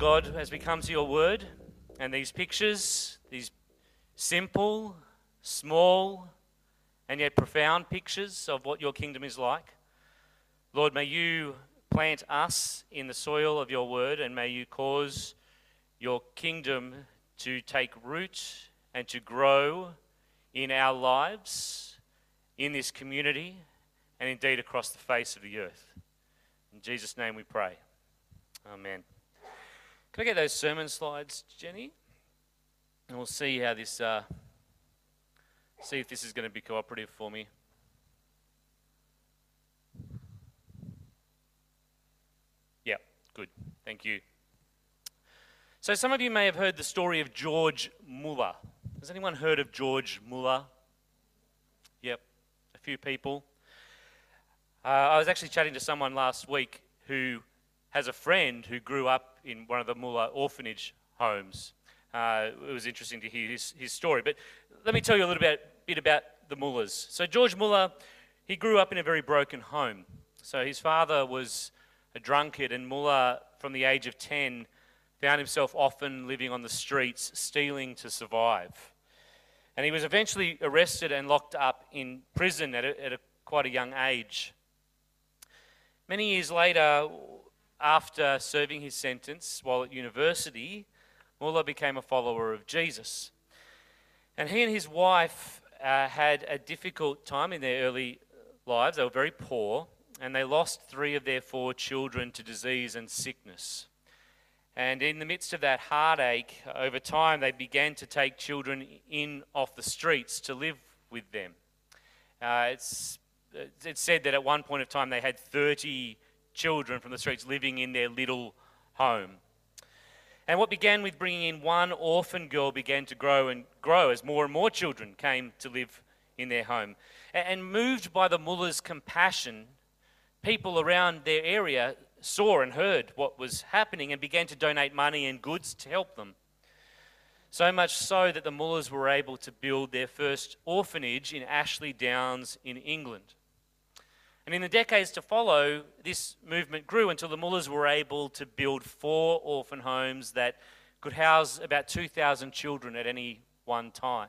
God, as we come to your word and these pictures, these simple, small, and yet profound pictures of what your kingdom is like, Lord, may you plant us in the soil of your word and may you cause your kingdom to take root and to grow in our lives, in this community, and indeed across the face of the earth. In Jesus' name we pray. Amen. Can I get those sermon slides, Jenny? And we'll see how this, uh, see if this is going to be cooperative for me. Yeah, good. Thank you. So, some of you may have heard the story of George Muller. Has anyone heard of George Muller? Yep, a few people. Uh, I was actually chatting to someone last week who has a friend who grew up in one of the Muller orphanage homes. Uh, it was interesting to hear his, his story. But let me tell you a little bit, bit about the Mullers. So, George Muller, he grew up in a very broken home. So, his father was a drunkard, and Muller, from the age of 10, found himself often living on the streets, stealing to survive. And he was eventually arrested and locked up in prison at, a, at a, quite a young age. Many years later, after serving his sentence while at university, Muller became a follower of Jesus. And he and his wife uh, had a difficult time in their early lives. They were very poor, and they lost three of their four children to disease and sickness. And in the midst of that heartache, over time, they began to take children in off the streets to live with them. Uh, it's, it's said that at one point of time they had 30 children from the streets living in their little home. And what began with bringing in one orphan girl began to grow and grow as more and more children came to live in their home. And moved by the Muller's compassion, people around their area saw and heard what was happening and began to donate money and goods to help them. So much so that the Mullers were able to build their first orphanage in Ashley Downs in England. And in the decades to follow, this movement grew until the Mullers were able to build four orphan homes that could house about 2,000 children at any one time.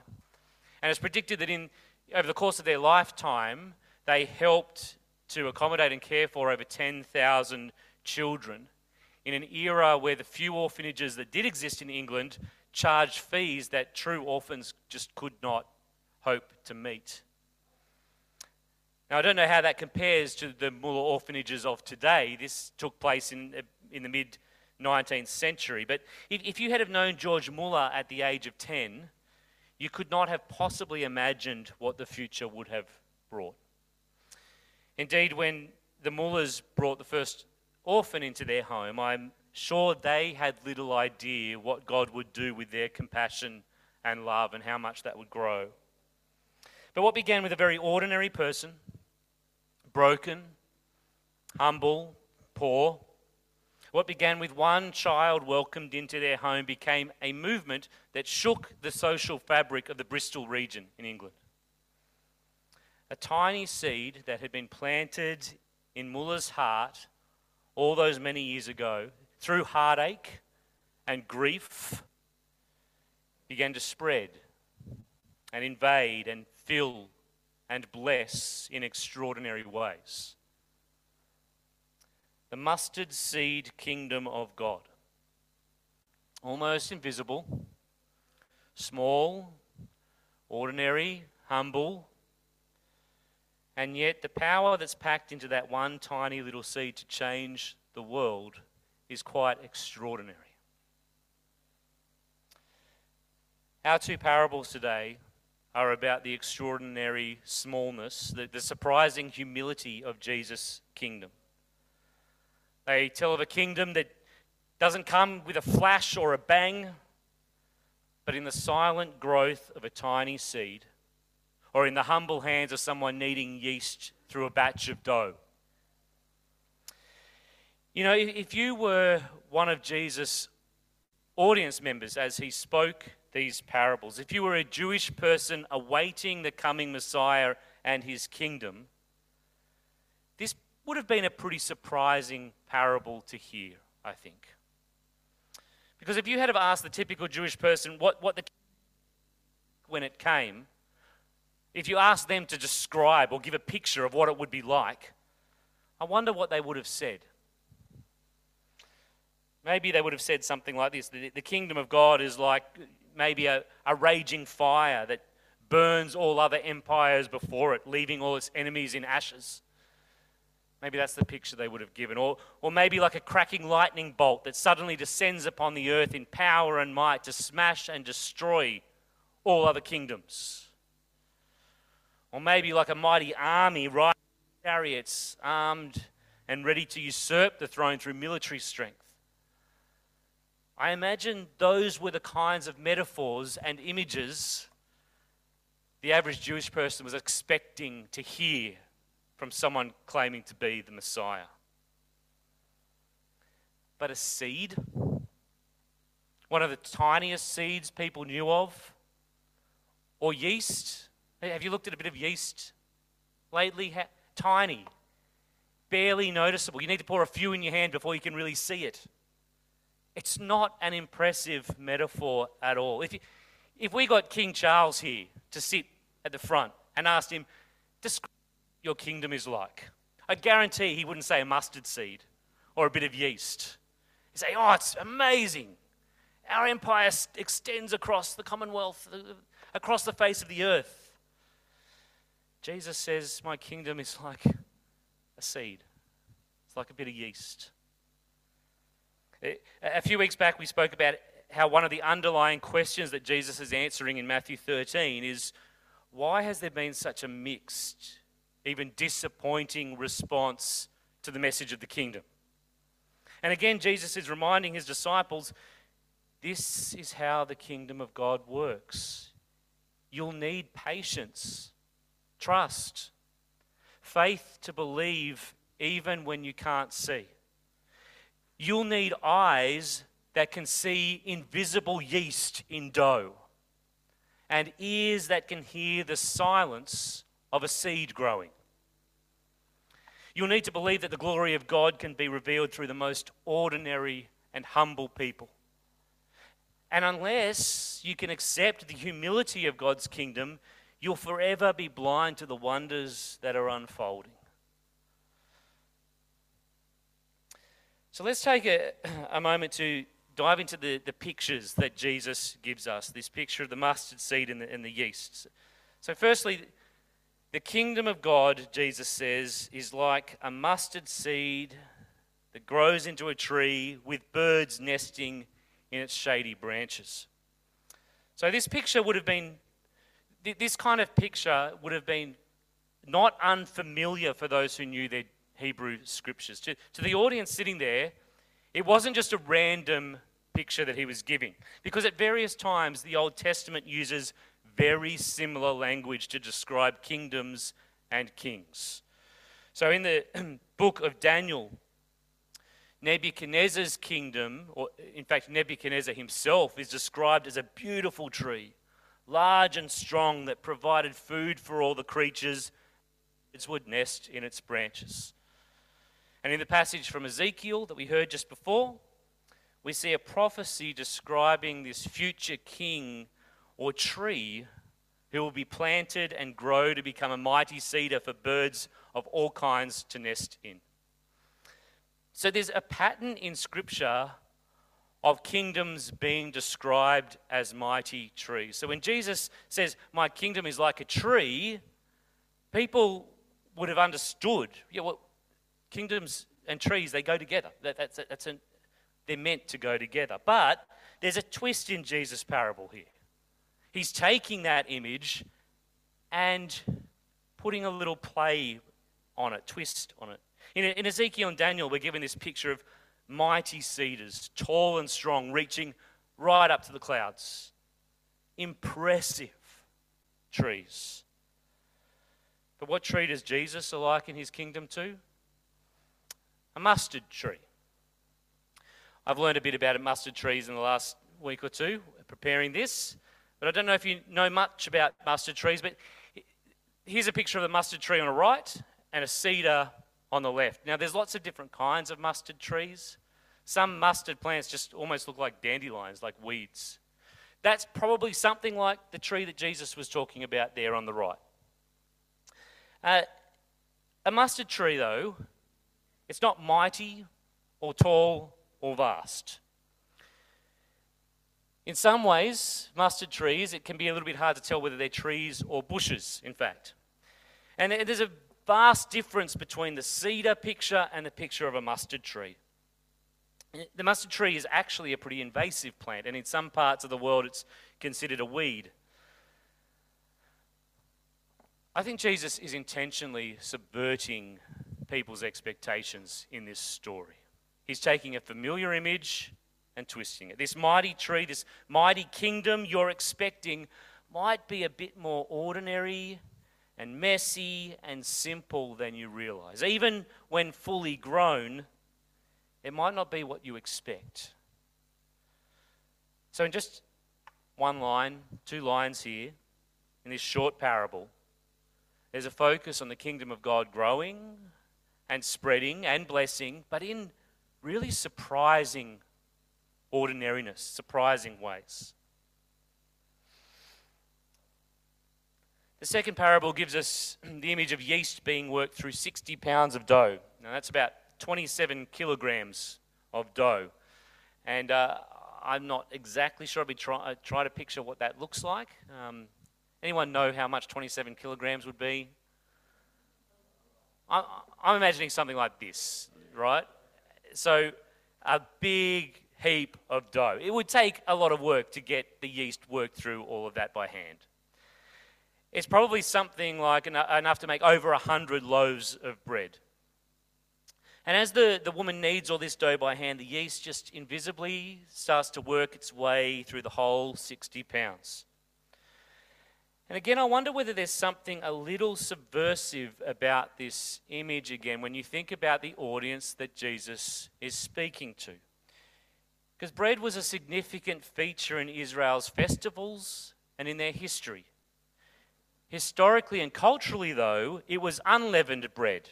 And it's predicted that in, over the course of their lifetime, they helped to accommodate and care for over 10,000 children in an era where the few orphanages that did exist in England charged fees that true orphans just could not hope to meet. Now, I don't know how that compares to the Muller orphanages of today. This took place in, uh, in the mid 19th century. But if, if you had have known George Muller at the age of 10, you could not have possibly imagined what the future would have brought. Indeed, when the Mullers brought the first orphan into their home, I'm sure they had little idea what God would do with their compassion and love and how much that would grow. But what began with a very ordinary person broken, humble, poor. What began with one child welcomed into their home became a movement that shook the social fabric of the Bristol region in England. A tiny seed that had been planted in Muller's heart all those many years ago through heartache and grief began to spread and invade and fill and bless in extraordinary ways. The mustard seed kingdom of God. Almost invisible, small, ordinary, humble, and yet the power that's packed into that one tiny little seed to change the world is quite extraordinary. Our two parables today are about the extraordinary smallness, the, the surprising humility of Jesus' kingdom. They tell of a kingdom that doesn't come with a flash or a bang, but in the silent growth of a tiny seed, or in the humble hands of someone kneading yeast through a batch of dough. You know, if you were one of Jesus' audience members as he spoke these parables, if you were a Jewish person awaiting the coming Messiah and his kingdom, this would have been a pretty surprising parable to hear, I think. Because if you had asked the typical Jewish person what, what the when it came, if you asked them to describe or give a picture of what it would be like, I wonder what they would have said. Maybe they would have said something like this the kingdom of God is like maybe a, a raging fire that burns all other empires before it, leaving all its enemies in ashes. Maybe that's the picture they would have given. Or, or maybe like a cracking lightning bolt that suddenly descends upon the earth in power and might to smash and destroy all other kingdoms. Or maybe like a mighty army riding chariots, armed and ready to usurp the throne through military strength. I imagine those were the kinds of metaphors and images the average Jewish person was expecting to hear from someone claiming to be the Messiah. But a seed, one of the tiniest seeds people knew of, or yeast. Have you looked at a bit of yeast lately? Tiny, barely noticeable. You need to pour a few in your hand before you can really see it. It's not an impressive metaphor at all. If, you, if we got King Charles here to sit at the front and asked him, describe your kingdom is like. I guarantee he wouldn't say a mustard seed or a bit of yeast. He'd say, Oh, it's amazing. Our empire extends across the Commonwealth, uh, across the face of the earth. Jesus says, My kingdom is like a seed, it's like a bit of yeast. A few weeks back, we spoke about how one of the underlying questions that Jesus is answering in Matthew 13 is why has there been such a mixed even disappointing response to the message of the kingdom. And again, Jesus is reminding his disciples this is how the kingdom of God works. You'll need patience, trust, faith to believe even when you can't see. You'll need eyes that can see invisible yeast in dough, and ears that can hear the silence of a seed growing. You'll need to believe that the glory of God can be revealed through the most ordinary and humble people. And unless you can accept the humility of God's kingdom, you'll forever be blind to the wonders that are unfolding. So let's take a, a moment to dive into the, the pictures that Jesus gives us this picture of the mustard seed and the, and the yeast. So, firstly, the kingdom of God, Jesus says, is like a mustard seed that grows into a tree with birds nesting in its shady branches. So, this picture would have been, this kind of picture would have been not unfamiliar for those who knew their Hebrew scriptures. To, to the audience sitting there, it wasn't just a random picture that he was giving, because at various times the Old Testament uses very similar language to describe kingdoms and kings. So in the book of Daniel, Nebuchadnezzar's kingdom, or in fact, Nebuchadnezzar himself, is described as a beautiful tree, large and strong, that provided food for all the creatures. Its would nest in its branches. And in the passage from Ezekiel that we heard just before, we see a prophecy describing this future king or tree who will be planted and grow to become a mighty cedar for birds of all kinds to nest in. So there's a pattern in Scripture of kingdoms being described as mighty trees. So when Jesus says, My kingdom is like a tree, people would have understood, yeah, well, kingdoms and trees, they go together. That, that's, that's an, they're meant to go together. But there's a twist in Jesus' parable here. He's taking that image and putting a little play on it, twist on it. In, in Ezekiel and Daniel, we're given this picture of mighty cedars, tall and strong, reaching right up to the clouds. Impressive trees. But what tree does Jesus liken his kingdom to? A mustard tree. I've learned a bit about mustard trees in the last week or two preparing this, but I don't know if you know much about mustard trees. But here's a picture of the mustard tree on the right and a cedar on the left. Now, there's lots of different kinds of mustard trees. Some mustard plants just almost look like dandelions, like weeds. That's probably something like the tree that Jesus was talking about there on the right. Uh, a mustard tree, though, it's not mighty or tall or vast. In some ways, mustard trees, it can be a little bit hard to tell whether they're trees or bushes, in fact. And there's a vast difference between the cedar picture and the picture of a mustard tree. The mustard tree is actually a pretty invasive plant, and in some parts of the world, it's considered a weed. I think Jesus is intentionally subverting people's expectations in this story. He's taking a familiar image and twisting it. This mighty tree, this mighty kingdom you're expecting, might be a bit more ordinary and messy and simple than you realize. Even when fully grown, it might not be what you expect. So, in just one line, two lines here, in this short parable, there's a focus on the kingdom of God growing and spreading and blessing, but in really surprising ordinariness, surprising ways. The second parable gives us the image of yeast being worked through 60 pounds of dough. Now, that's about 27 kilograms of dough. And uh, I'm not exactly sure. I'll be try, uh, try to picture what that looks like. Um, anyone know how much 27 kilograms would be? I'm imagining something like this, right? So, a big heap of dough. It would take a lot of work to get the yeast worked through all of that by hand. It's probably something like enough to make over 100 loaves of bread. And as the, the woman kneads all this dough by hand, the yeast just invisibly starts to work its way through the whole 60 pounds. And again, I wonder whether there's something a little subversive about this image again when you think about the audience that Jesus is speaking to. Because bread was a significant feature in Israel's festivals and in their history. Historically and culturally, though, it was unleavened bread,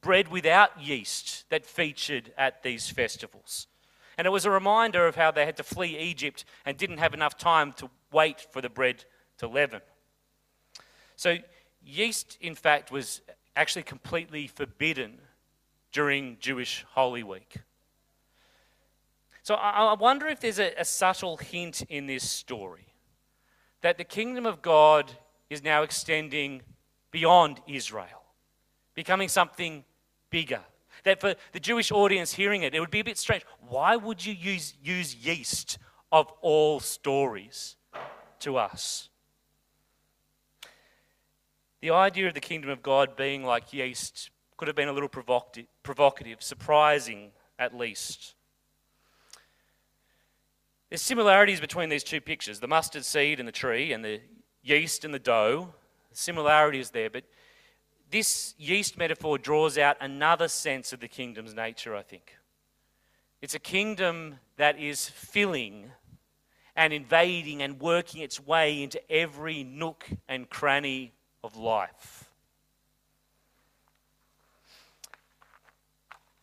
bread without yeast, that featured at these festivals. And it was a reminder of how they had to flee Egypt and didn't have enough time to wait for the bread to leaven. So, yeast, in fact, was actually completely forbidden during Jewish Holy Week. So I wonder if there's a, a subtle hint in this story that the kingdom of God is now extending beyond Israel, becoming something bigger. That for the Jewish audience hearing it, it would be a bit strange. Why would you use, use yeast of all stories to us? The idea of the kingdom of God being like yeast could have been a little provocative, surprising at least. There's similarities between these two pictures the mustard seed and the tree, and the yeast and the dough. Similarities there, but this yeast metaphor draws out another sense of the kingdom's nature, I think. It's a kingdom that is filling and invading and working its way into every nook and cranny of life.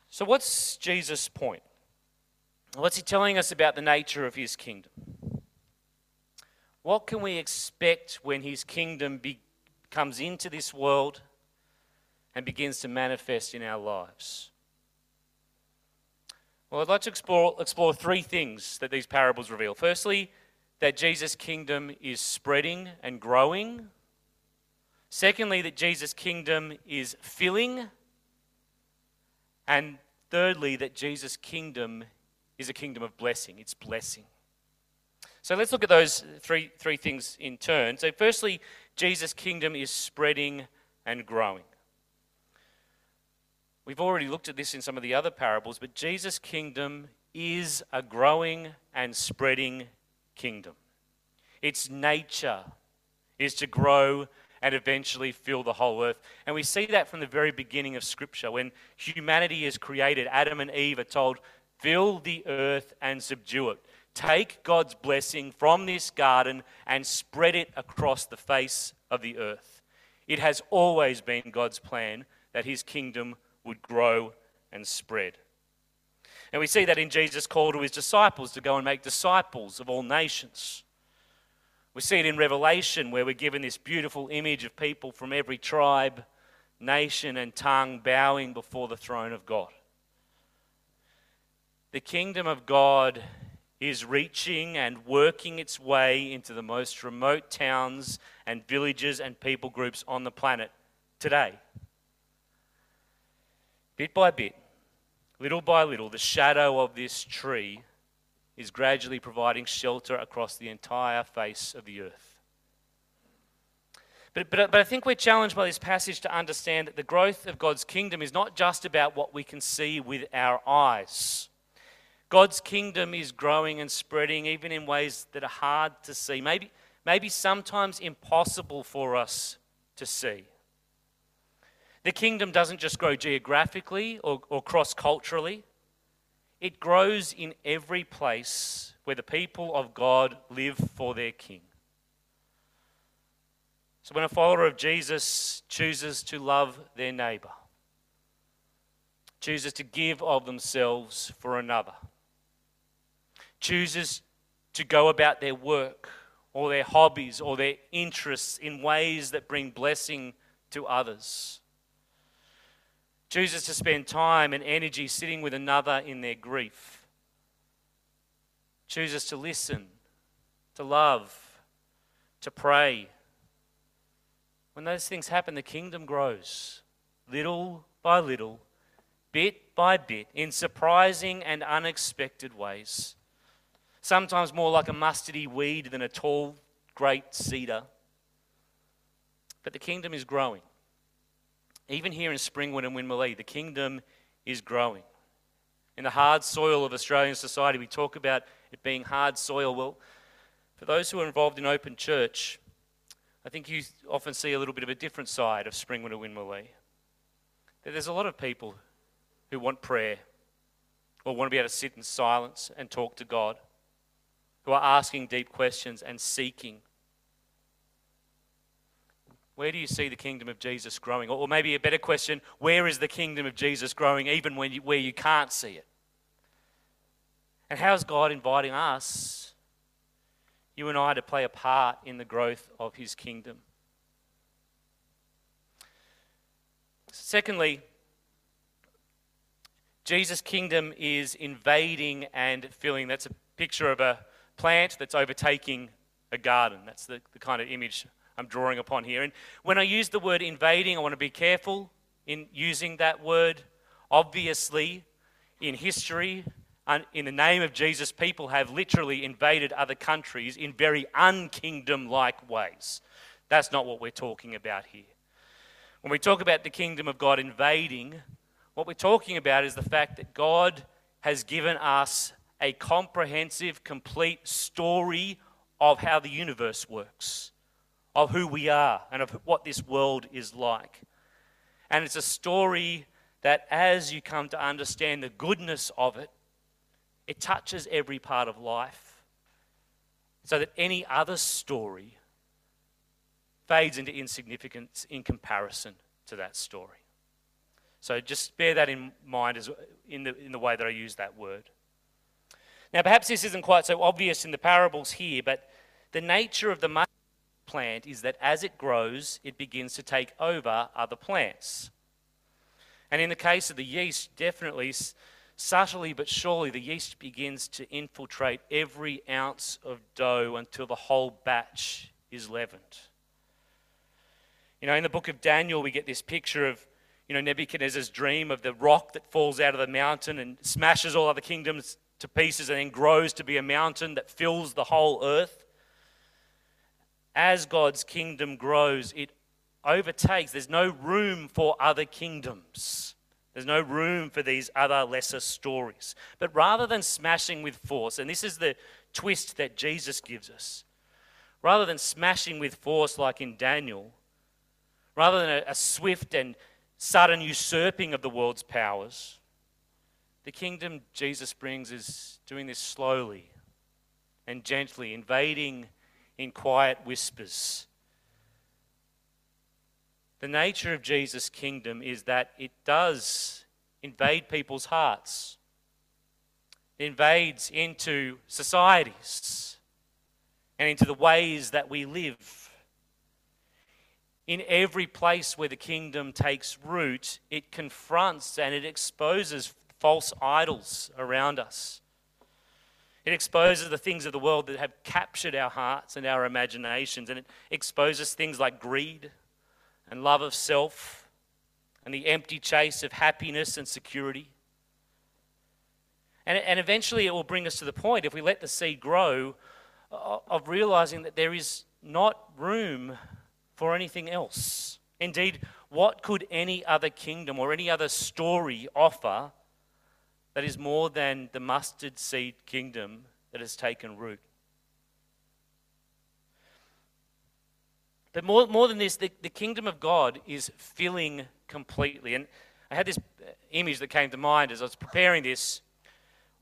So, what's Jesus' point? What's he telling us about the nature of his kingdom? What can we expect when his kingdom be, comes into this world and begins to manifest in our lives? Well, I'd like to explore, explore three things that these parables reveal. Firstly, that Jesus' kingdom is spreading and growing. Secondly, that Jesus' kingdom is filling. And thirdly, that Jesus' kingdom is a kingdom of blessing. It's blessing. So let's look at those three, three things in turn. So, firstly, Jesus' kingdom is spreading and growing. We've already looked at this in some of the other parables, but Jesus' kingdom is a growing and spreading kingdom. Its nature is to grow and eventually fill the whole earth. And we see that from the very beginning of Scripture. When humanity is created, Adam and Eve are told, fill the earth and subdue it. Take God's blessing from this garden and spread it across the face of the earth. It has always been God's plan that his kingdom would grow and spread. And we see that in Jesus' call to his disciples to go and make disciples of all nations. We see it in Revelation where we're given this beautiful image of people from every tribe, nation, and tongue bowing before the throne of God. The kingdom of God is reaching and working its way into the most remote towns and villages and people groups on the planet today. Bit by bit, little by little, the shadow of this tree is gradually providing shelter across the entire face of the earth. But, but, but I think we're challenged by this passage to understand that the growth of God's kingdom is not just about what we can see with our eyes. God's kingdom is growing and spreading even in ways that are hard to see, maybe, maybe sometimes impossible for us to see. The kingdom doesn't just grow geographically or, or cross culturally, it grows in every place where the people of God live for their king. So when a follower of Jesus chooses to love their neighbor, chooses to give of themselves for another, chooses to go about their work or their hobbies or their interests in ways that bring blessing to others, chooses to spend time and energy sitting with another in their grief, chooses to listen, to love, to pray. When those things happen, the kingdom grows little by little, bit by bit, in surprising and unexpected ways. Sometimes more like a mustardy weed than a tall, great cedar. But the kingdom is growing. Even here in Springwood and Winmalee, the kingdom is growing. In the hard soil of Australian society, we talk about it being hard soil. Well, for those who are involved in open church, I think you often see a little bit of a different side of Springwood and Winmalee. There's a lot of people who want prayer or want to be able to sit in silence and talk to God, who are asking deep questions and seeking where do you see the kingdom of Jesus growing? Or maybe a better question, where is the kingdom of Jesus growing even when you, where you can't see it? And how is God inviting us, you and I, to play a part in the growth of his kingdom? Secondly, Jesus' kingdom is invading and filling. That's a picture of a plant that's overtaking a garden. That's the, the kind of image I'm drawing upon here. And when I use the word invading, I want to be careful in using that word. Obviously, in history, in the name of Jesus, people have literally invaded other countries in very unkingdom like ways. That's not what we're talking about here. When we talk about the kingdom of God invading, what we're talking about is the fact that God has given us a comprehensive, complete story of how the universe works of who we are and of what this world is like. And it's a story that, as you come to understand the goodness of it, it touches every part of life. So that any other story fades into insignificance in comparison to that story. So just bear that in mind as, in, the, in the way that I use that word. Now, perhaps this isn't quite so obvious in the parables here, but the nature of the plant is that as it grows, it begins to take over other plants. And in the case of the yeast, definitely, subtly but surely, the yeast begins to infiltrate every ounce of dough until the whole batch is leavened. You know, in the book of Daniel, we get this picture of, you know, Nebuchadnezzar's dream of the rock that falls out of the mountain and smashes all other kingdoms to pieces and then grows to be a mountain that fills the whole earth as God's kingdom grows, it overtakes. There's no room for other kingdoms. There's no room for these other lesser stories. But rather than smashing with force, and this is the twist that Jesus gives us, rather than smashing with force like in Daniel, rather than a, a swift and sudden usurping of the world's powers, the kingdom Jesus brings is doing this slowly and gently, invading in quiet whispers the nature of Jesus' kingdom is that it does invade people's hearts, it invades into societies and into the ways that we live. In every place where the kingdom takes root, it confronts and it exposes false idols around us. It exposes the things of the world that have captured our hearts and our imaginations, and it exposes things like greed and love of self and the empty chase of happiness and security. And, and eventually it will bring us to the point, if we let the seed grow, of realizing that there is not room for anything else. Indeed, what could any other kingdom or any other story offer that is more than the mustard seed kingdom that has taken root? But more, more than this, the, the kingdom of God is filling completely. And I had this image that came to mind as I was preparing this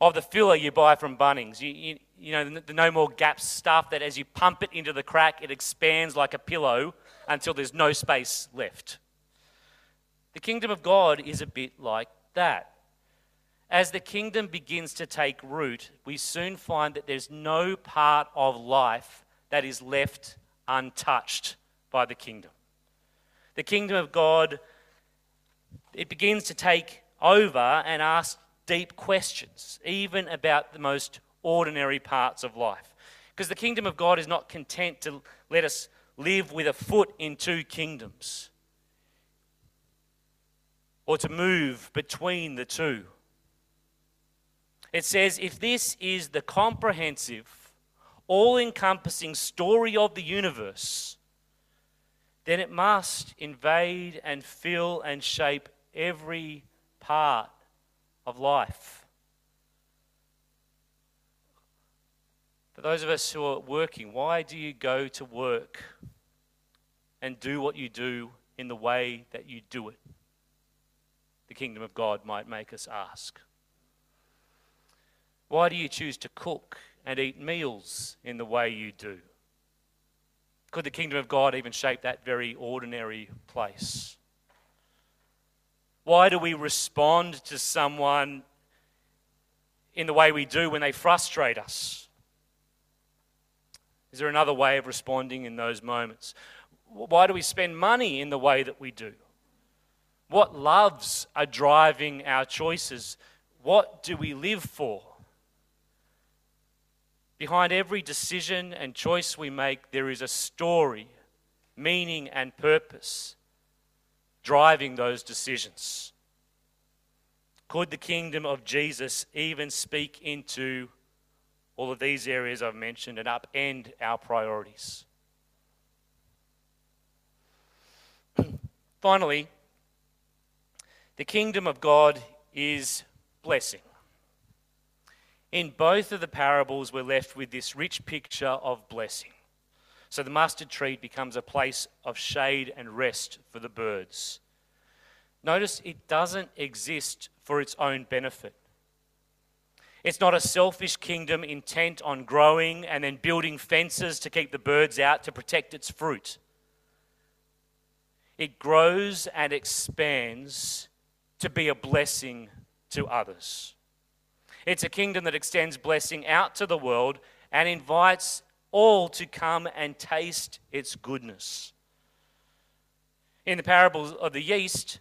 of the filler you buy from Bunnings. You, you, you know, the, the no more gaps stuff that as you pump it into the crack, it expands like a pillow until there's no space left. The kingdom of God is a bit like that. As the kingdom begins to take root, we soon find that there's no part of life that is left untouched by the kingdom. The kingdom of God, it begins to take over and ask deep questions, even about the most ordinary parts of life. Because the kingdom of God is not content to let us live with a foot in two kingdoms or to move between the two. It says, if this is the comprehensive, all encompassing story of the universe, then it must invade and fill and shape every part of life. For those of us who are working, why do you go to work and do what you do in the way that you do it? The kingdom of God might make us ask. Why do you choose to cook and eat meals in the way you do? Could the kingdom of God even shape that very ordinary place? Why do we respond to someone in the way we do when they frustrate us? Is there another way of responding in those moments? Why do we spend money in the way that we do? What loves are driving our choices? What do we live for? Behind every decision and choice we make, there is a story, meaning, and purpose driving those decisions. Could the kingdom of Jesus even speak into all of these areas I've mentioned and upend our priorities? Finally, the kingdom of God is blessing. In both of the parables, we're left with this rich picture of blessing. So the mustard tree becomes a place of shade and rest for the birds. Notice it doesn't exist for its own benefit. It's not a selfish kingdom intent on growing and then building fences to keep the birds out to protect its fruit. It grows and expands to be a blessing to others. It's a kingdom that extends blessing out to the world and invites all to come and taste its goodness. In the parable of the yeast,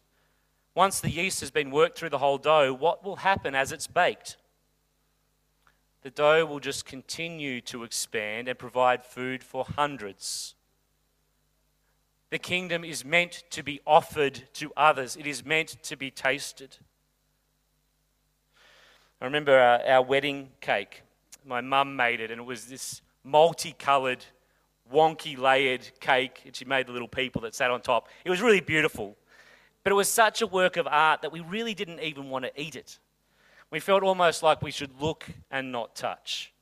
once the yeast has been worked through the whole dough, what will happen as it's baked? The dough will just continue to expand and provide food for hundreds. The kingdom is meant to be offered to others, it is meant to be tasted. I remember our, our wedding cake. My mum made it, and it was this multicolored, wonky layered cake, and she made the little people that sat on top. It was really beautiful. But it was such a work of art that we really didn't even want to eat it. We felt almost like we should look and not touch.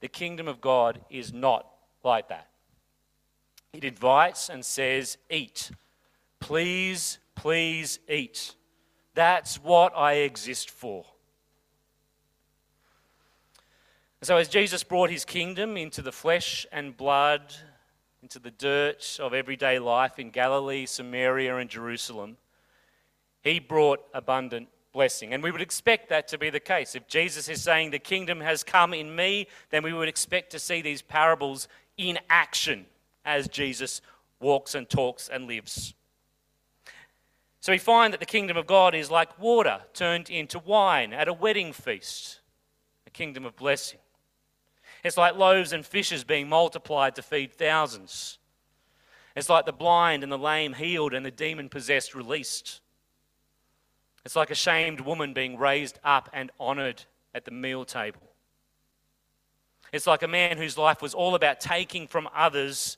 The kingdom of God is not like that. It invites and says, Eat. Please, please eat. That's what I exist for. So, as Jesus brought his kingdom into the flesh and blood, into the dirt of everyday life in Galilee, Samaria, and Jerusalem, he brought abundant blessing. And we would expect that to be the case. If Jesus is saying, The kingdom has come in me, then we would expect to see these parables in action as Jesus walks and talks and lives. So we find that the kingdom of God is like water turned into wine at a wedding feast, a kingdom of blessing. It's like loaves and fishes being multiplied to feed thousands. It's like the blind and the lame healed and the demon possessed released. It's like a shamed woman being raised up and honored at the meal table. It's like a man whose life was all about taking from others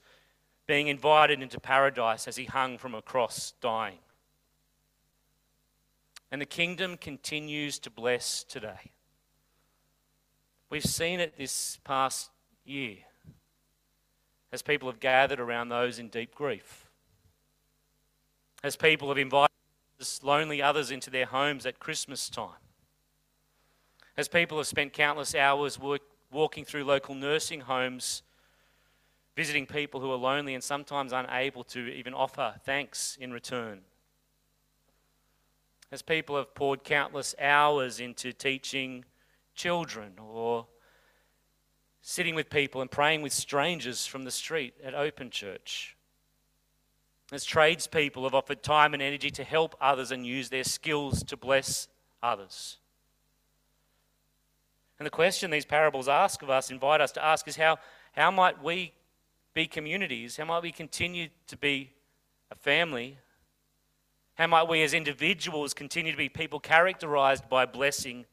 being invited into paradise as he hung from a cross dying. And the kingdom continues to bless today. We've seen it this past year as people have gathered around those in deep grief, as people have invited lonely others into their homes at Christmas time, as people have spent countless hours work, walking through local nursing homes, visiting people who are lonely and sometimes unable to even offer thanks in return. As people have poured countless hours into teaching children or sitting with people and praying with strangers from the street at Open Church. As tradespeople have offered time and energy to help others and use their skills to bless others. And the question these parables ask of us, invite us to ask, is how, how might we be communities? How might we continue to be a family? How might we as individuals continue to be people characterized by blessing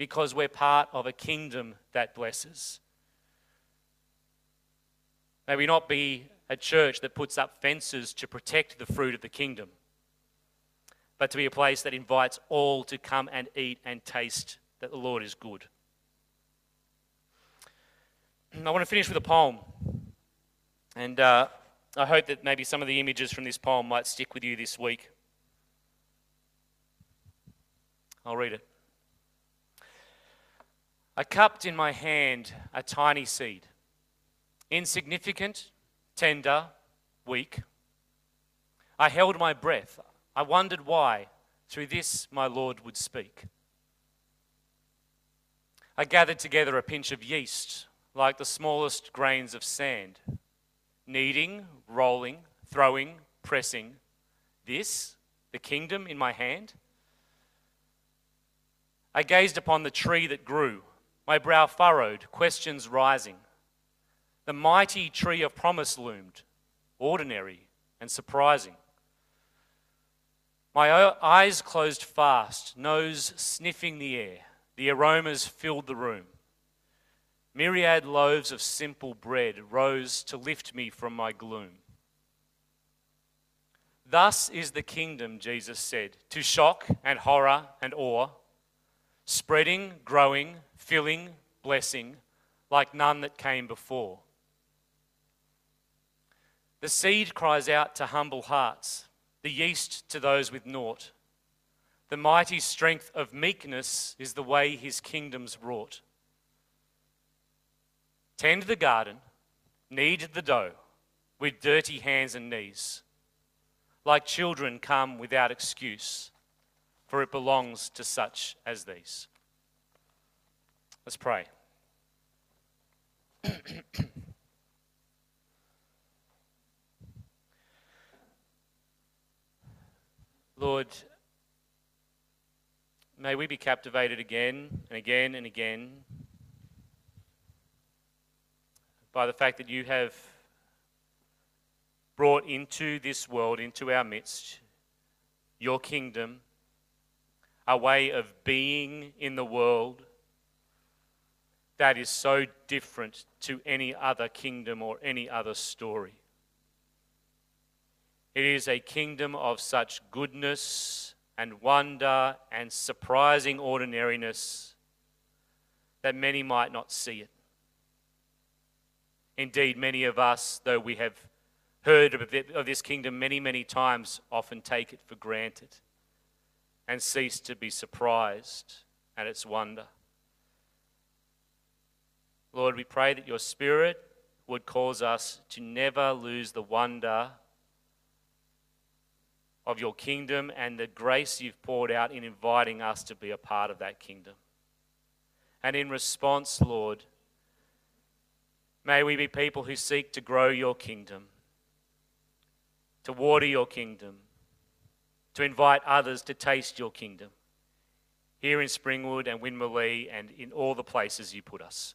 because we're part of a kingdom that blesses? May we not be a church that puts up fences to protect the fruit of the kingdom, but to be a place that invites all to come and eat and taste that the Lord is good. I want to finish with a poem. And uh, I hope that maybe some of the images from this poem might stick with you this week. I'll read it. I cupped in my hand a tiny seed, insignificant, tender, weak. I held my breath. I wondered why through this my Lord would speak. I gathered together a pinch of yeast, like the smallest grains of sand, kneading, rolling, throwing, pressing. This, the kingdom in my hand. I gazed upon the tree that grew, my brow furrowed, questions rising. The mighty tree of promise loomed, ordinary and surprising. My eyes closed fast, nose sniffing the air. The aromas filled the room. Myriad loaves of simple bread rose to lift me from my gloom. Thus is the kingdom, Jesus said, to shock and horror and awe, spreading, growing, filling, blessing, like none that came before. The seed cries out to humble hearts, the yeast to those with naught. The mighty strength of meekness is the way his kingdom's wrought. Tend the garden, knead the dough with dirty hands and knees. Like children, come without excuse, for it belongs to such as these. Let's pray. Lord, may we be captivated again and again and again by the fact that you have brought into this world, into our midst, your kingdom, a way of being in the world that is so different to any other kingdom or any other story. It is a kingdom of such goodness and wonder and surprising ordinariness that many might not see it. Indeed, many of us, though we have heard of, this kingdom many, many times, often take it for granted and cease to be surprised at its wonder. Lord, we pray that your Spirit would cause us to never lose the wonder of your kingdom and the grace you've poured out in inviting us to be a part of that kingdom. And in response, Lord, may we be people who seek to grow your kingdom, to water your kingdom, to invite others to taste your kingdom here in Springwood and Winmalee and in all the places you put us.